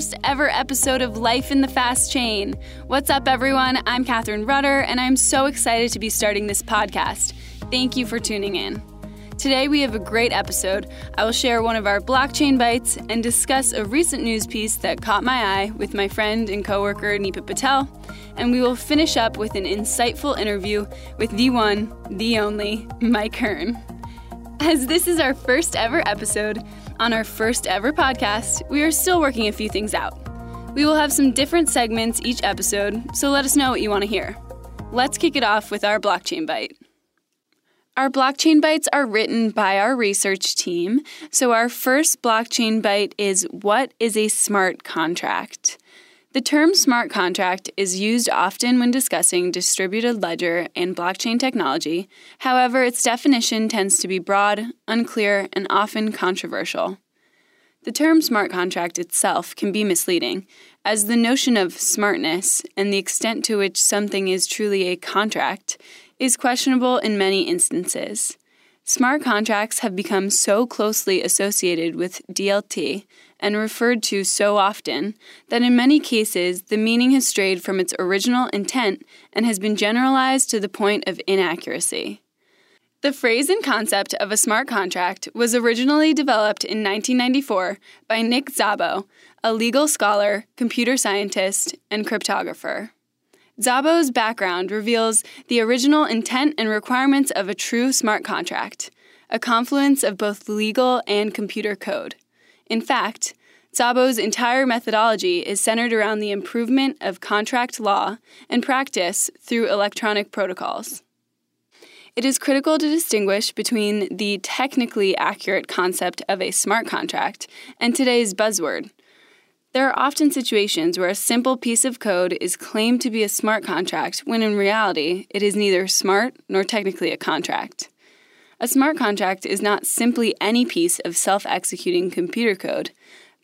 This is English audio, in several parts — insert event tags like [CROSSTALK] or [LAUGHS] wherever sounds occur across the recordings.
first ever episode of Life in the Fast Chain. What's up, everyone? I'm Catherine Rudder, and I'm so excited to be starting this podcast. Thank you for tuning in. Today, we have a great episode. I will share one of our blockchain bites and discuss a recent news piece that caught my eye with my friend and coworker Nipa Patel. And we will finish up with an insightful interview with the one, the only, Mike Hearn. As this is our first ever episode, on our first ever podcast, we are still working a few things out. We will have some different segments each episode, so let us know what you want to hear. Let's kick it off with our blockchain bite. Our blockchain bites are written by our research team. So, our first blockchain bite is What is a smart contract? The term smart contract is used often when discussing distributed ledger and blockchain technology. However, its definition tends to be broad, unclear, and often controversial. The term smart contract itself can be misleading, as the notion of smartness and the extent to which something is truly a contract is questionable in many instances. Smart contracts have become so closely associated with DLT and referred to so often that in many cases the meaning has strayed from its original intent and has been generalized to the point of inaccuracy. The phrase and concept of a smart contract was originally developed in 1994 by Nick Szabo, a legal scholar, computer scientist, and cryptographer. Szabo's background reveals the original intent and requirements of a true smart contract, a confluence of both legal and computer code. In fact, Szabo's entire methodology is centered around the improvement of contract law and practice through electronic protocols. It is critical to distinguish between the technically accurate concept of a smart contract and today's buzzword. There are often situations where a simple piece of code is claimed to be a smart contract when in reality it is neither smart nor technically a contract. A smart contract is not simply any piece of self executing computer code,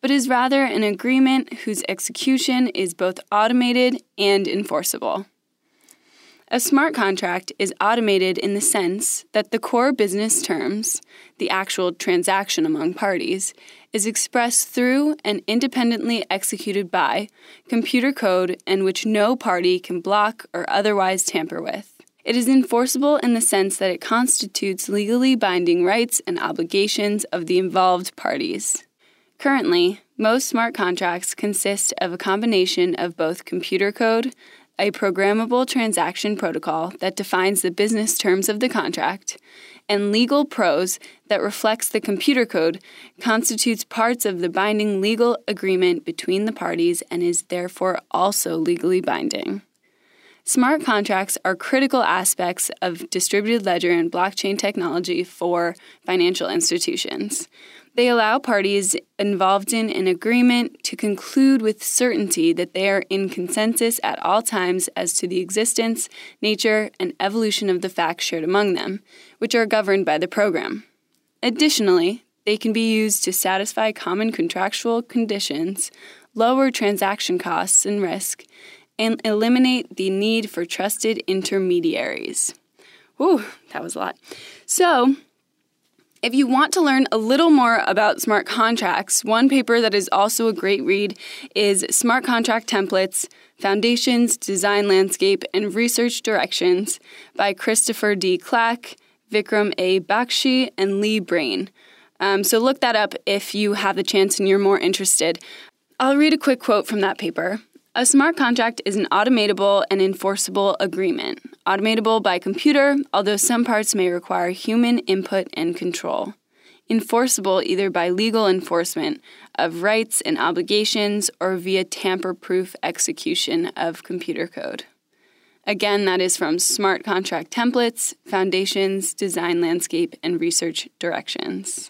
but is rather an agreement whose execution is both automated and enforceable. A smart contract is automated in the sense that the core business terms, the actual transaction among parties, is expressed through and independently executed by computer code and which no party can block or otherwise tamper with. It is enforceable in the sense that it constitutes legally binding rights and obligations of the involved parties. Currently, most smart contracts consist of a combination of both computer code, a programmable transaction protocol that defines the business terms of the contract, and legal prose that reflects the computer code, constitutes parts of the binding legal agreement between the parties and is therefore also legally binding. Smart contracts are critical aspects of distributed ledger and blockchain technology for financial institutions. They allow parties involved in an agreement to conclude with certainty that they are in consensus at all times as to the existence, nature, and evolution of the facts shared among them, which are governed by the program. Additionally, they can be used to satisfy common contractual conditions, lower transaction costs and risk, and eliminate the need for trusted intermediaries. Whew, that was a lot. So, if you want to learn a little more about smart contracts, one paper that is also a great read is Smart Contract Templates Foundations, Design Landscape, and Research Directions by Christopher D. Clack, Vikram A. Bakshi, and Lee Braine. Um, so look that up if you have the chance and you're more interested. I'll read a quick quote from that paper. A smart contract is an automatable and enforceable agreement, automatable by computer, although some parts may require human input and control. Enforceable either by legal enforcement of rights and obligations or via tamper proof execution of computer code. Again, that is from Smart Contract Templates, Foundations, Design Landscape, and Research Directions.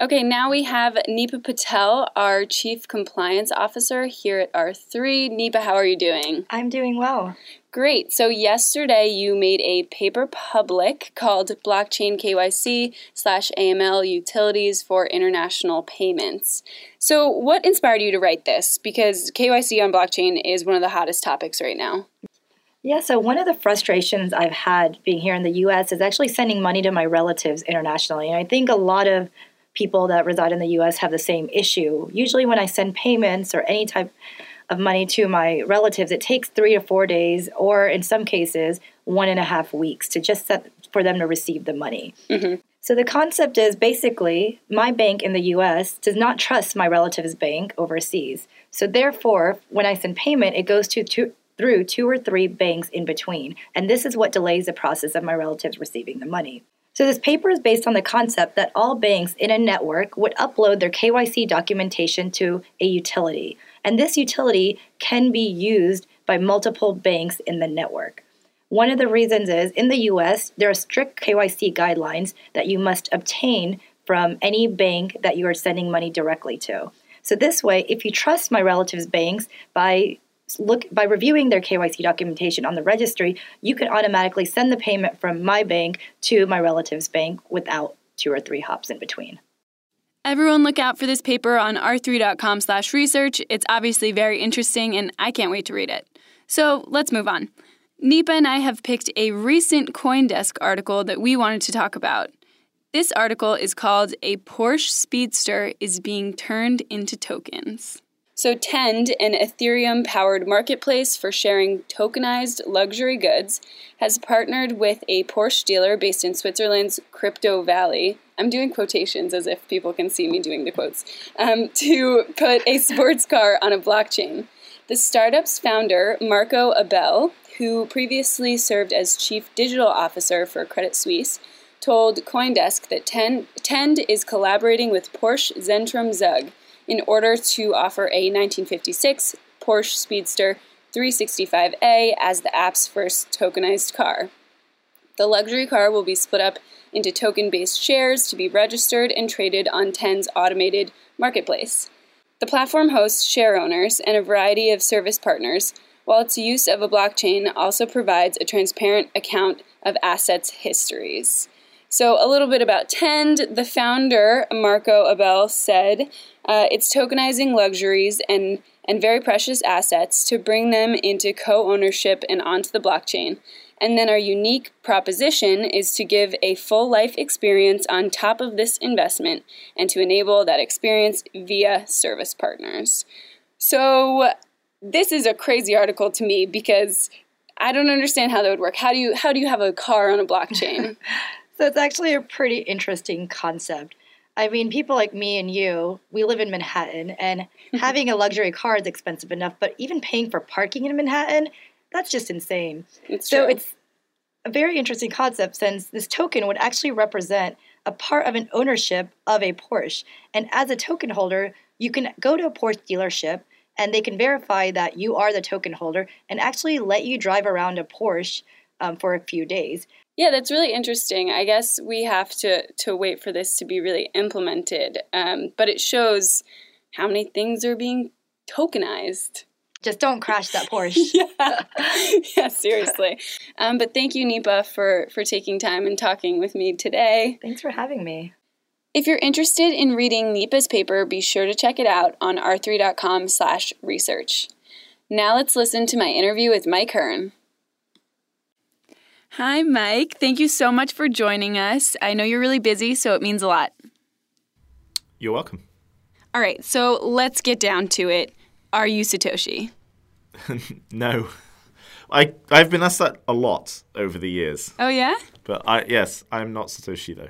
Okay, now we have Nipa Patel, our Chief Compliance Officer here at R3. Nipa, how are you doing? I'm doing well. Great. So yesterday you made a paper public called Blockchain KYC slash AML Utilities for International Payments. So what inspired you to write this? Because KYC on blockchain is one of the hottest topics right now. Yeah, so one of the frustrations I've had being here in the US is actually sending money to my relatives internationally. And I think a lot of people that reside in the US have the same issue. Usually, when I send payments or any type of money to my relatives, it takes three to four days, or in some cases, one and a half weeks to just set, for them to receive the money. Mm-hmm. So the concept is basically my bank in the US does not trust my relative's bank overseas. So therefore, when I send payment, it goes to two, through two or three banks in between. And this is what delays the process of my relatives receiving the money. So this paper is based on the concept that all banks in a network would upload their KYC documentation to a utility. And this utility can be used by multiple banks in the network. One of the reasons is in the US, there are strict KYC guidelines that you must obtain from any bank that you are sending money directly to. So this way, if you trust my relatives' banks by look by reviewing their KYC documentation on the registry, you can automatically send the payment from my bank to my relative's bank without two or three hops in between. Everyone look out for this paper on r3.com slash research. It's obviously very interesting and I can't wait to read it. So, let's move on. Nipa and I have picked a recent Coindesk article that we wanted to talk about. This article is called A Porsche Speedster is Being Turned into Tokens. So, Tend, an Ethereum powered marketplace for sharing tokenized luxury goods, has partnered with a Porsche dealer based in Switzerland's Crypto Valley. I'm doing quotations as if people can see me doing the quotes um, [LAUGHS] to put a sports car on a blockchain. The startup's founder, Marco Abel, who previously served as chief digital officer for Credit Suisse, told Coindesk that Tend is collaborating with Porsche Zentrum Zug in order to offer a 1956 Porsche Speedster 365A as the app's first tokenized car. The luxury car will be split up into token based shares to be registered and traded on Tend's automated marketplace. The platform hosts share owners and a variety of service partners while its use of a blockchain also provides a transparent account of assets' histories. So, a little bit about Tend. The founder, Marco Abel, said uh, it's tokenizing luxuries and, and very precious assets to bring them into co ownership and onto the blockchain. And then our unique proposition is to give a full life experience on top of this investment and to enable that experience via service partners. So, this is a crazy article to me because I don't understand how that would work. How do you how do you have a car on a blockchain? [LAUGHS] so it's actually a pretty interesting concept. I mean, people like me and you, we live in Manhattan, and [LAUGHS] having a luxury car is expensive enough, but even paying for parking in Manhattan, that's just insane. It's so true. it's a very interesting concept since this token would actually represent a part of an ownership of a Porsche. And as a token holder, you can go to a Porsche dealership and they can verify that you are the token holder and actually let you drive around a Porsche um, for a few days. Yeah, that's really interesting. I guess we have to to wait for this to be really implemented, um, but it shows how many things are being tokenized. Just don't crash that [LAUGHS] Porsche. yeah. yeah, seriously. Um, but thank you, Nipa, for for taking time and talking with me today. Thanks for having me. If you're interested in reading Nipa's paper, be sure to check it out on r3.com/research. Now let's listen to my interview with Mike Hearn. Hi, Mike. Thank you so much for joining us. I know you're really busy, so it means a lot. You're welcome. All right, so let's get down to it. Are you Satoshi? [LAUGHS] no. I I've been asked that a lot over the years. Oh yeah? But I yes, I'm not Satoshi though.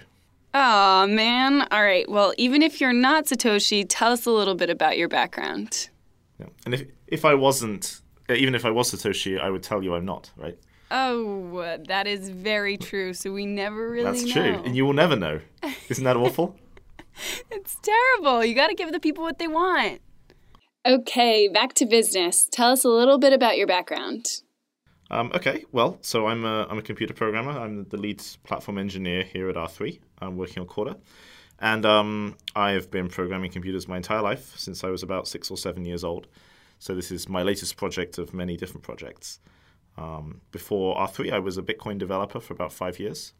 Oh man. All right. Well, even if you're not Satoshi, tell us a little bit about your background. Yeah. And if if I wasn't even if I was Satoshi, I would tell you I'm not, right? Oh, that is very true. So we never really That's know. true. And you will never know. [LAUGHS] Isn't that awful? it's terrible. You got to give the people what they want. Okay, back to business. Tell us a little bit about your background. Um, okay, well, so I'm a, I'm a computer programmer. I'm the lead platform engineer here at R3. I'm working on Corda. And um, I've been programming computers my entire life since I was about six or seven years old. So this is my latest project of many different projects. Um, before R3, I was a Bitcoin developer for about five years.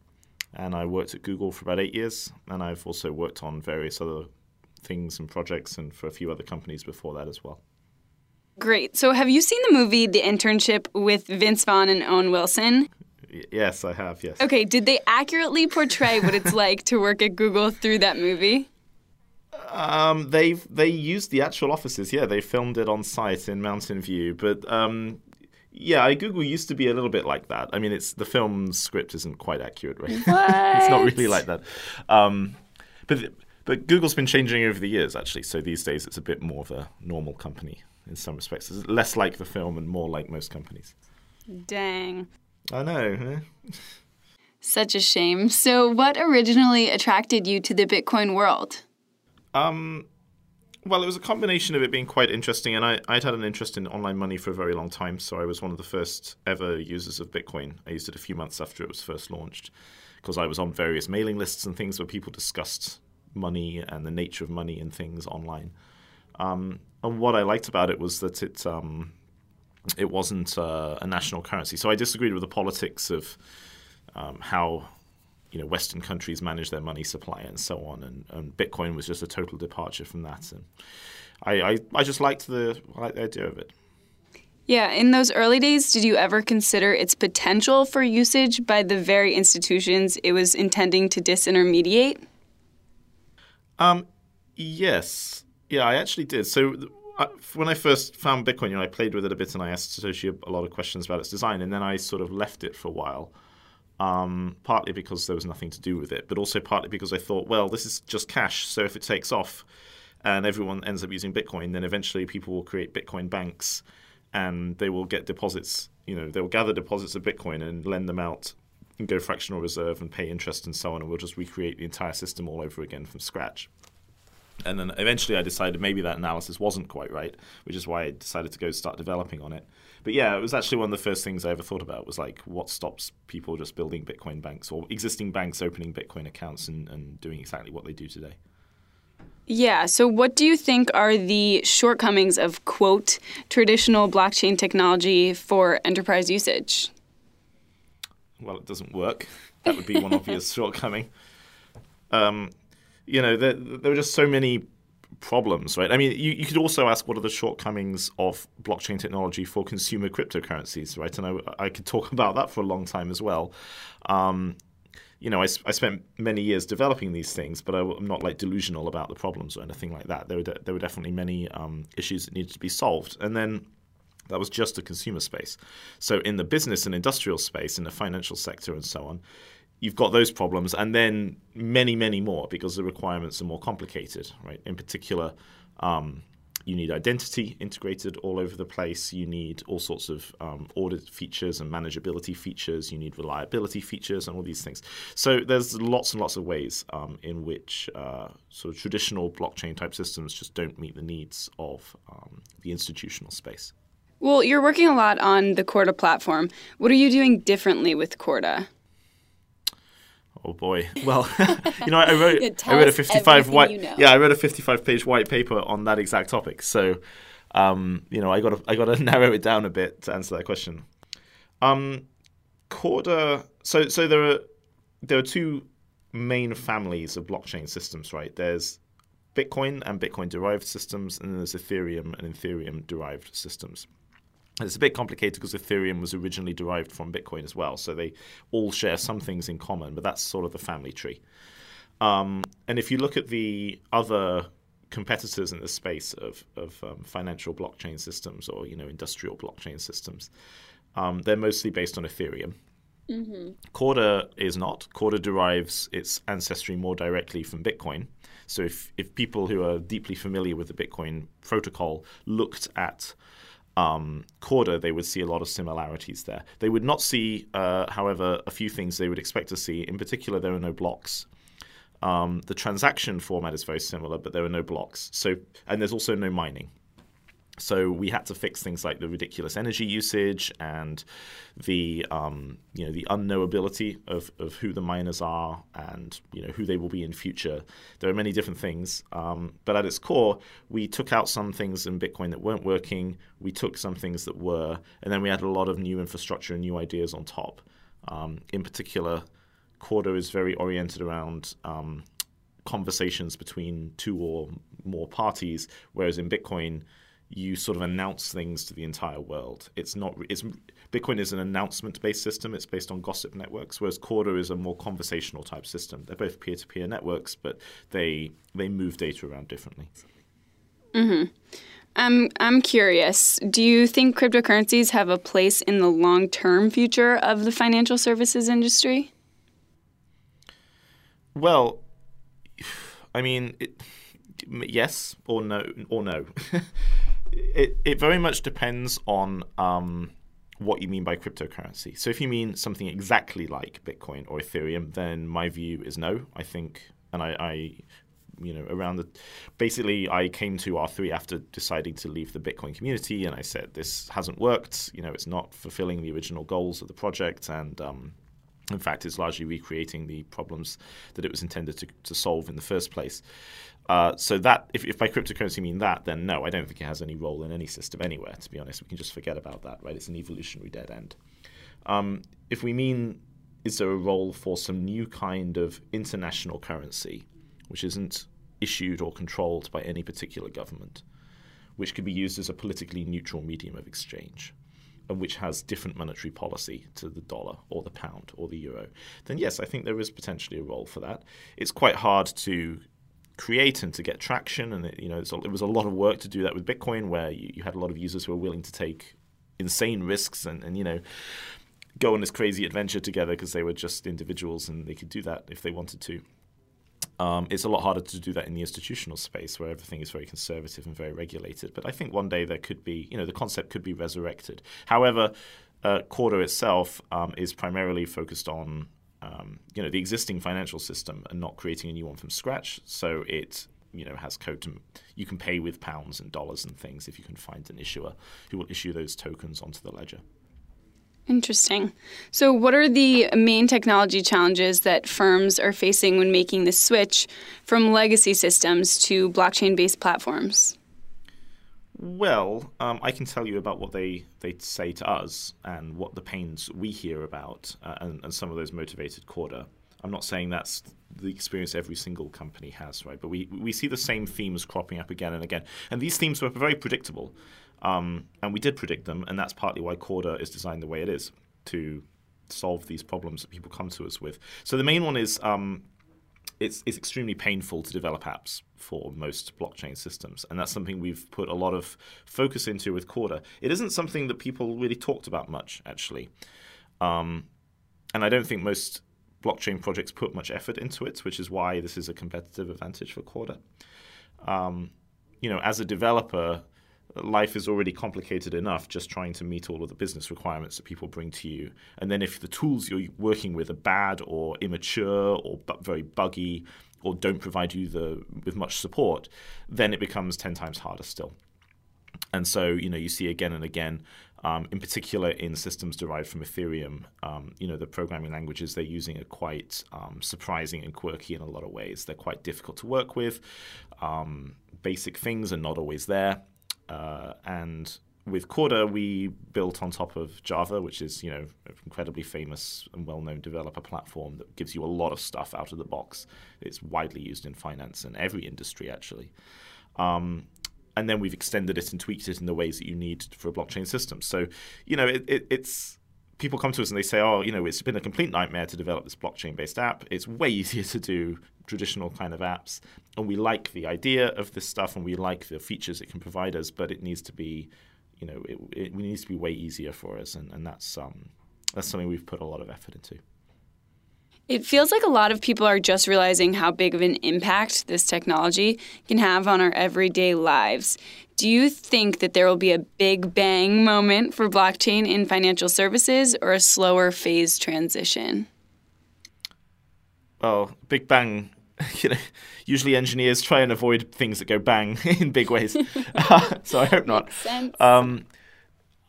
And I worked at Google for about eight years. And I've also worked on various other things and projects and for a few other companies before that as well. Great. So, have you seen the movie The Internship with Vince Vaughn and Owen Wilson? Y- yes, I have, yes. Okay, did they accurately portray what it's [LAUGHS] like to work at Google through that movie? Um, they've they used the actual offices. Yeah, they filmed it on site in Mountain View. But um, yeah, I Google used to be a little bit like that. I mean, it's the film script isn't quite accurate, right? [LAUGHS] it's not really like that. Um, but but Google's been changing over the years, actually. So these days, it's a bit more of a normal company in some respects. It's less like the film and more like most companies. Dang. I know. Eh? [LAUGHS] Such a shame. So, what originally attracted you to the Bitcoin world? Um, well, it was a combination of it being quite interesting, and I, I'd had an interest in online money for a very long time, so I was one of the first ever users of Bitcoin. I used it a few months after it was first launched because I was on various mailing lists and things where people discussed money and the nature of money and things online. Um, and what I liked about it was that it um, it wasn't uh, a national currency. So I disagreed with the politics of um, how you know Western countries manage their money supply and so on, and, and Bitcoin was just a total departure from that. And I, I, I just liked the I liked the idea of it. Yeah, in those early days, did you ever consider its potential for usage by the very institutions it was intending to disintermediate? Um, yes, yeah, I actually did. So I, when I first found Bitcoin, you know, I played with it a bit and I asked Satoshi a, a lot of questions about its design, and then I sort of left it for a while. Um, partly because there was nothing to do with it, but also partly because I thought, well, this is just cash. So if it takes off and everyone ends up using Bitcoin, then eventually people will create Bitcoin banks and they will get deposits. You know, they will gather deposits of Bitcoin and lend them out and go fractional reserve and pay interest and so on, and we'll just recreate the entire system all over again from scratch. And then eventually I decided maybe that analysis wasn't quite right, which is why I decided to go start developing on it. But yeah, it was actually one of the first things I ever thought about was like what stops people just building Bitcoin banks or existing banks opening Bitcoin accounts and, and doing exactly what they do today. Yeah, so what do you think are the shortcomings of, quote, traditional blockchain technology for enterprise usage? Well, it doesn't work. That would be one obvious [LAUGHS] shortcoming. Um, you know, there, there are just so many problems, right? I mean, you, you could also ask what are the shortcomings of blockchain technology for consumer cryptocurrencies, right? And I, I could talk [LAUGHS] about that for a long time as well. Um, you know, I, I spent many years developing these things, but I, am not like delusional about the problems or anything like that. There were, de- there were definitely many um, issues that needed to be solved. And then that was just a consumer space. So in the business and industrial space, in the financial sector and so on, you've got those problems, and then many, many more because the requirements are more complicated, right? In particular, um, you need identity integrated all over the place. You need all sorts of um, audit features and manageability features. You need reliability features and all these things. So there's lots and lots of ways um, in which uh, sort of traditional blockchain type systems just don't meet the needs of um, the institutional space. Well, you're working a lot on the Corda platform. What are you doing differently with Corda? Oh boy. Well, [LAUGHS] you know, I wrote I wrote a 55 white you know. Yeah, I wrote a 55 page white paper on that exact topic. So, um, you know, I got to I got to [LAUGHS] narrow it down a bit to answer that question. Um, Corda so so there are there are two main families of blockchain systems, right? There's Bitcoin and Bitcoin derived systems and then there's Ethereum and Ethereum derived systems. It's a bit complicated because Ethereum was originally derived from Bitcoin as well, so they all share some things in common, but that's sort of the family tree. Um, and if you look at the other competitors in the space of, of um, financial blockchain systems or you know industrial blockchain systems, um, they're mostly based on Ethereum. Mm-hmm. Corda is not. Corda derives its ancestry more directly from Bitcoin. So if, if people who are deeply familiar with the Bitcoin protocol looked at um, Corda, they would see a lot of similarities there. They would not see, uh, however, a few things they would expect to see. In particular, there are no blocks. Um, the transaction format is very similar, but there are no blocks. So, and there's also no mining. So we had to fix things like the ridiculous energy usage and the um, you know the unknowability of, of who the miners are and you know who they will be in future. There are many different things, um, but at its core, we took out some things in Bitcoin that weren't working. We took some things that were, and then we added a lot of new infrastructure and new ideas on top. Um, in particular, Corda is very oriented around um, conversations between two or more parties, whereas in Bitcoin you sort of announce things to the entire world. It's not. It's Bitcoin is an announcement based system, it's based on gossip networks, whereas Corda is a more conversational type system. They're both peer to peer networks, but they, they move data around differently. Mm-hmm. I'm, I'm curious. Do you think cryptocurrencies have a place in the long term future of the financial services industry? Well, I mean, it, yes or no, or no. [LAUGHS] it, it very much depends on um, what you mean by cryptocurrency. So if you mean something exactly like Bitcoin or Ethereum, then my view is no. I think, and I, I you know, around the basically, I came to R3 after deciding to leave the Bitcoin community, and I said this hasn't worked. You know, it's not fulfilling the original goals of the project, and um, in fact, it's largely recreating the problems that it was intended to, to solve in the first place. Uh, so that, if, if by cryptocurrency mean that, then no, I don't think it has any role in any system anywhere. To be honest, we can just forget about that. Right? It's an evolutionary dead end. Um, if we mean, is there a role for some new kind of international currency, which isn't issued or controlled by any particular government, which could be used as a politically neutral medium of exchange? Which has different monetary policy to the dollar or the pound or the euro, then yes, I think there is potentially a role for that. It's quite hard to create and to get traction, and it, you know, it was a lot of work to do that with Bitcoin, where you, you had a lot of users who were willing to take insane risks and, and you know go on this crazy adventure together because they were just individuals and they could do that if they wanted to. Um, it's a lot harder to do that in the institutional space where everything is very conservative and very regulated. But I think one day there could be, you know, the concept could be resurrected. However, uh, Corda itself um, is primarily focused on, um, you know, the existing financial system and not creating a new one from scratch. So it, you know, has code to you can pay with pounds and dollars and things if you can find an issuer who will issue those tokens onto the ledger. Interesting. So, what are the main technology challenges that firms are facing when making the switch from legacy systems to blockchain based platforms? Well, um, I can tell you about what they, they say to us and what the pains we hear about, uh, and, and some of those motivated Corda. I'm not saying that's the experience every single company has, right? But we, we see the same themes cropping up again and again. And these themes were very predictable. Um, and we did predict them, and that's partly why Corda is designed the way it is to solve these problems that people come to us with. So the main one is um, it's, it's extremely painful to develop apps for most blockchain systems, and that's something we've put a lot of focus into with Corda. It isn't something that people really talked about much, actually, um, and I don't think most blockchain projects put much effort into it, which is why this is a competitive advantage for Corda. Um, you know, as a developer, life is already complicated enough just trying to meet all of the business requirements that people bring to you. And then if the tools you're working with are bad or immature or bu- very buggy or don't provide you the with much support, then it becomes 10 times harder still. And so, you know, you see again and again, um, in particular in systems derived from Ethereum, um, you know, the programming languages they're using are quite um, surprising and quirky in a lot of ways. They're quite difficult to work with. Um, basic things are not always there. Uh, and with Corda, we built on top of Java, which is you know an incredibly famous and well-known developer platform that gives you a lot of stuff out of the box. It's widely used in finance and every industry actually. Um, and then we've extended it and tweaked it in the ways that you need for a blockchain system. So, you know, it, it, it's people come to us and they say, "Oh, you know, it's been a complete nightmare to develop this blockchain-based app. It's way [LAUGHS] easier to do traditional kind of apps, and we like the idea of this stuff, and we like the features it can provide us, but it needs to be, you know, it, it needs to be way easier for us, and, and that's um, that's something we've put a lot of effort into. It feels like a lot of people are just realizing how big of an impact this technology can have on our everyday lives. Do you think that there will be a big bang moment for blockchain in financial services or a slower phase transition? Well, big bang. [LAUGHS] You know, usually engineers try and avoid things that go bang [LAUGHS] in big ways, [LAUGHS] so I hope not. Um,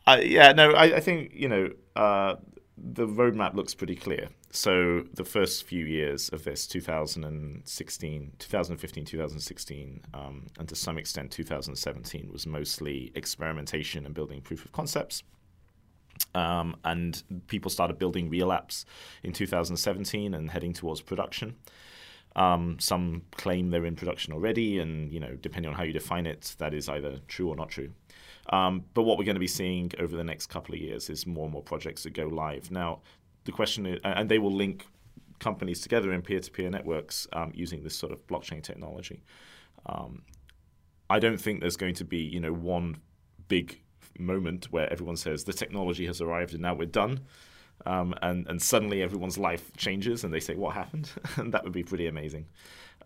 I, yeah, no, I, I, think you know uh, the roadmap looks pretty clear. So the first few years of this, 2016, 2015, 2016, um, and to some extent 2017, was mostly experimentation and building proof of concepts. Um, and people started building real apps in 2017 and heading towards production. Um, some claim they're in production already, and you know, depending on how you define it, that is either true or not true. Um, but what we're going to be seeing over the next couple of years is more and more projects that go live. Now, the question is, and they will link companies together in peer-to-peer networks um, using this sort of blockchain technology. Um, I don't think there's going to be, you know, one big moment where everyone says the technology has arrived and now we're done. Um, and and suddenly everyone's life changes and they say what happened [LAUGHS] and that would be pretty amazing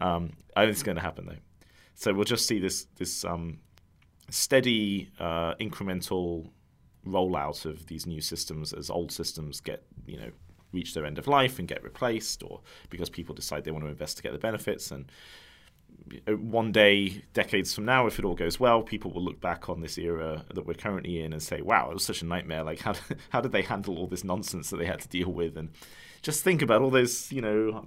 um, I think it's going to happen though so we'll just see this this um, steady uh, incremental rollout of these new systems as old systems get you know reach their end of life and get replaced or because people decide they want to invest to get the benefits and one day, decades from now, if it all goes well, people will look back on this era that we're currently in and say, "Wow, it was such a nightmare! Like, [LAUGHS] how how did they handle all this nonsense that they had to deal with?" And just think about all those, you know,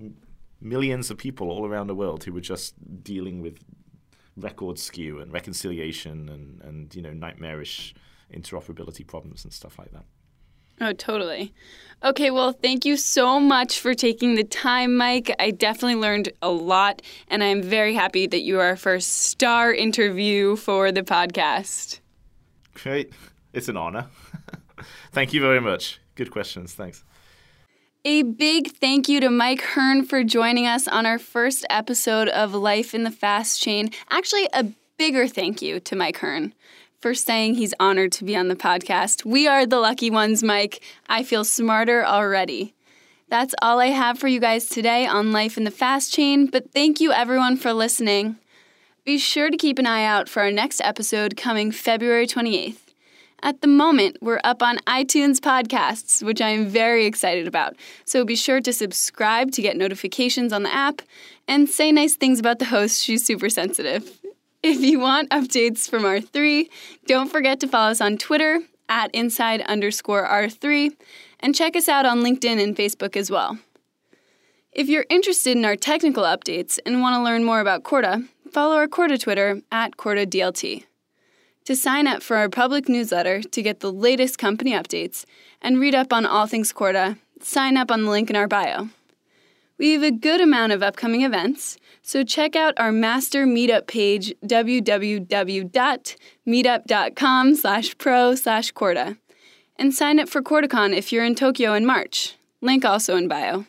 millions of people all around the world who were just dealing with record skew and reconciliation and and you know nightmarish interoperability problems and stuff like that. Oh, totally. Okay, well, thank you so much for taking the time, Mike. I definitely learned a lot, and I'm very happy that you are our first star interview for the podcast. Great. It's an honor. [LAUGHS] thank you very much. Good questions. Thanks. A big thank you to Mike Hearn for joining us on our first episode of Life in the Fast Chain. Actually, a bigger thank you to Mike Hearn for saying he's honored to be on the podcast. We are the lucky ones, Mike. I feel smarter already. That's all I have for you guys today on Life in the Fast Chain, but thank you everyone for listening. Be sure to keep an eye out for our next episode coming February 28th. At the moment, we're up on iTunes podcasts, which I am very excited about. So be sure to subscribe to get notifications on the app and say nice things about the host. She's super sensitive. If you want updates from R3, don't forget to follow us on Twitter at inside underscore R3 and check us out on LinkedIn and Facebook as well. If you're interested in our technical updates and want to learn more about Corda, follow our Corda Twitter at CordaDLT. To sign up for our public newsletter to get the latest company updates and read up on all things Corda, sign up on the link in our bio. We have a good amount of upcoming events, so check out our master meetup page, www.meetup.com slash pro slash Corda, and sign up for CordaCon if you're in Tokyo in March. Link also in bio.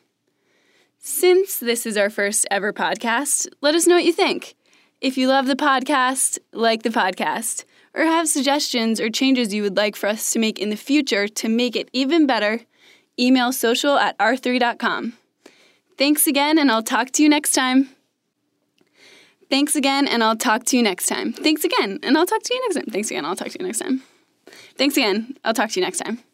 Since this is our first ever podcast, let us know what you think. If you love the podcast, like the podcast, or have suggestions or changes you would like for us to make in the future to make it even better, email social at r3.com. Thanks again, and I'll talk to you next time. Thanks again, and I'll talk to you next time. Thanks again, and I'll talk to you next time. Thanks again, I'll talk to you next time. Thanks again, I'll talk to you next time.